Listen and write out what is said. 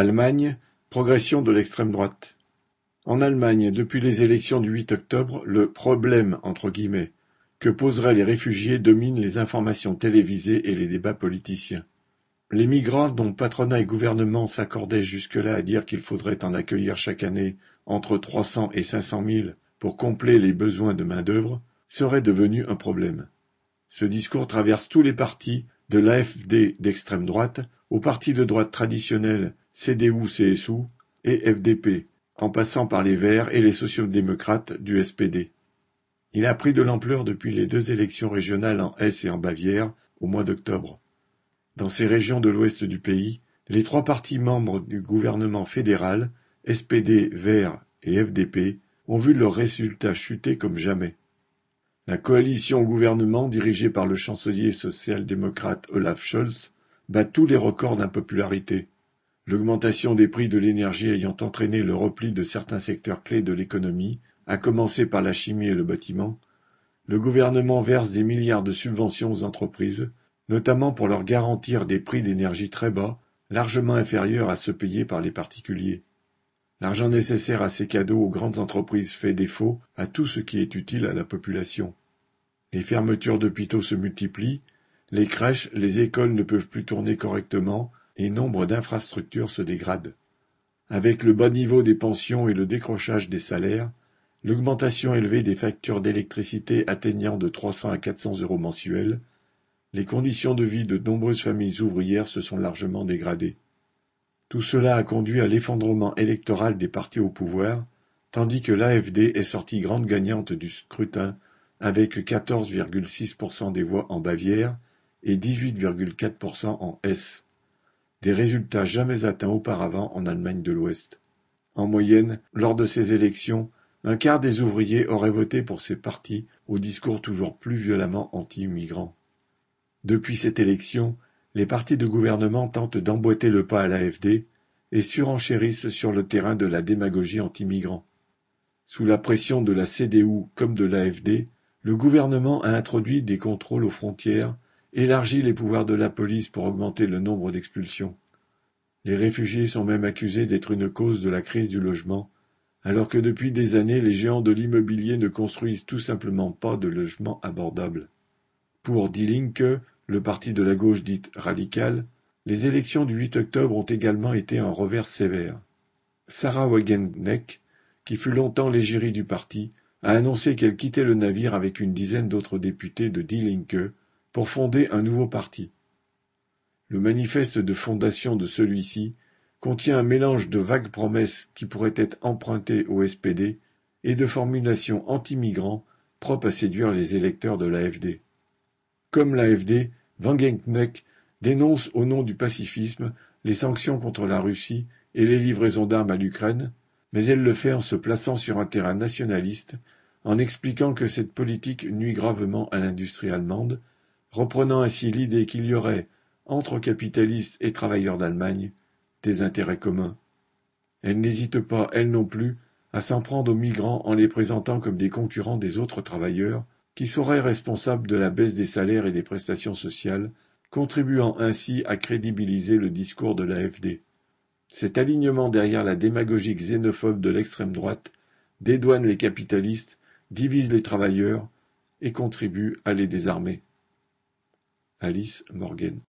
Allemagne, progression de l'extrême droite. En Allemagne, depuis les élections du 8 octobre, le problème que poseraient les réfugiés domine les informations télévisées et les débats politiciens. Les migrants dont patronat et gouvernement s'accordaient jusque-là à dire qu'il faudrait en accueillir chaque année entre 300 et 500 000 pour combler les besoins de main-d'œuvre seraient devenus un problème. Ce discours traverse tous les partis, de l'AfD d'extrême droite au parti de droite traditionnel CDU-CSU et FDP, en passant par les Verts et les sociaux-démocrates du SPD. Il a pris de l'ampleur depuis les deux élections régionales en Hesse et en Bavière au mois d'octobre. Dans ces régions de l'ouest du pays, les trois partis membres du gouvernement fédéral, SPD, Verts et FDP, ont vu leurs résultats chuter comme jamais. La coalition au gouvernement, dirigée par le chancelier social-démocrate Olaf Scholz, bat tous les records d'impopularité. L'augmentation des prix de l'énergie ayant entraîné le repli de certains secteurs clés de l'économie, à commencer par la chimie et le bâtiment, le gouvernement verse des milliards de subventions aux entreprises, notamment pour leur garantir des prix d'énergie très bas, largement inférieurs à ceux payés par les particuliers. L'argent nécessaire à ces cadeaux aux grandes entreprises fait défaut à tout ce qui est utile à la population. Les fermetures d'hôpitaux se multiplient, les crèches, les écoles ne peuvent plus tourner correctement et nombre d'infrastructures se dégradent. Avec le bas niveau des pensions et le décrochage des salaires, l'augmentation élevée des factures d'électricité atteignant de 300 à 400 euros mensuels, les conditions de vie de nombreuses familles ouvrières se sont largement dégradées. Tout cela a conduit à l'effondrement électoral des partis au pouvoir, tandis que l'AfD est sortie grande gagnante du scrutin avec 14,6% des voix en Bavière et 18,4% en Hesse, des résultats jamais atteints auparavant en Allemagne de l'Ouest. En moyenne, lors de ces élections, un quart des ouvriers auraient voté pour ces partis au discours toujours plus violemment anti-immigrants. Depuis cette élection, les partis de gouvernement tentent d'emboîter le pas à l'AfD et surenchérissent sur le terrain de la démagogie anti-migrants. Sous la pression de la CDU comme de l'AfD, le gouvernement a introduit des contrôles aux frontières, élargi les pouvoirs de la police pour augmenter le nombre d'expulsions. Les réfugiés sont même accusés d'être une cause de la crise du logement, alors que depuis des années les géants de l'immobilier ne construisent tout simplement pas de logements abordables. Pour Die Linke, le parti de la gauche dite radicale, les élections du 8 octobre ont également été un revers sévère. Sarah Wagenknecht, qui fut longtemps l'égérie du parti, a annoncé qu'elle quittait le navire avec une dizaine d'autres députés de Die Linke pour fonder un nouveau parti. Le manifeste de fondation de celui-ci contient un mélange de vagues promesses qui pourraient être empruntées au SPD et de formulations anti-migrants propres à séduire les électeurs de l'AFD. Comme l'AFD, Wagenknecht dénonce au nom du pacifisme les sanctions contre la Russie et les livraisons d'armes à l'Ukraine, mais elle le fait en se plaçant sur un terrain nationaliste, en expliquant que cette politique nuit gravement à l'industrie allemande, reprenant ainsi l'idée qu'il y aurait, entre capitalistes et travailleurs d'Allemagne, des intérêts communs. Elle n'hésite pas, elle non plus, à s'en prendre aux migrants en les présentant comme des concurrents des autres travailleurs, qui seraient responsables de la baisse des salaires et des prestations sociales, contribuant ainsi à crédibiliser le discours de l'AfD. Cet alignement derrière la démagogie xénophobe de l'extrême droite dédouane les capitalistes, divise les travailleurs et contribue à les désarmer. Alice Morgan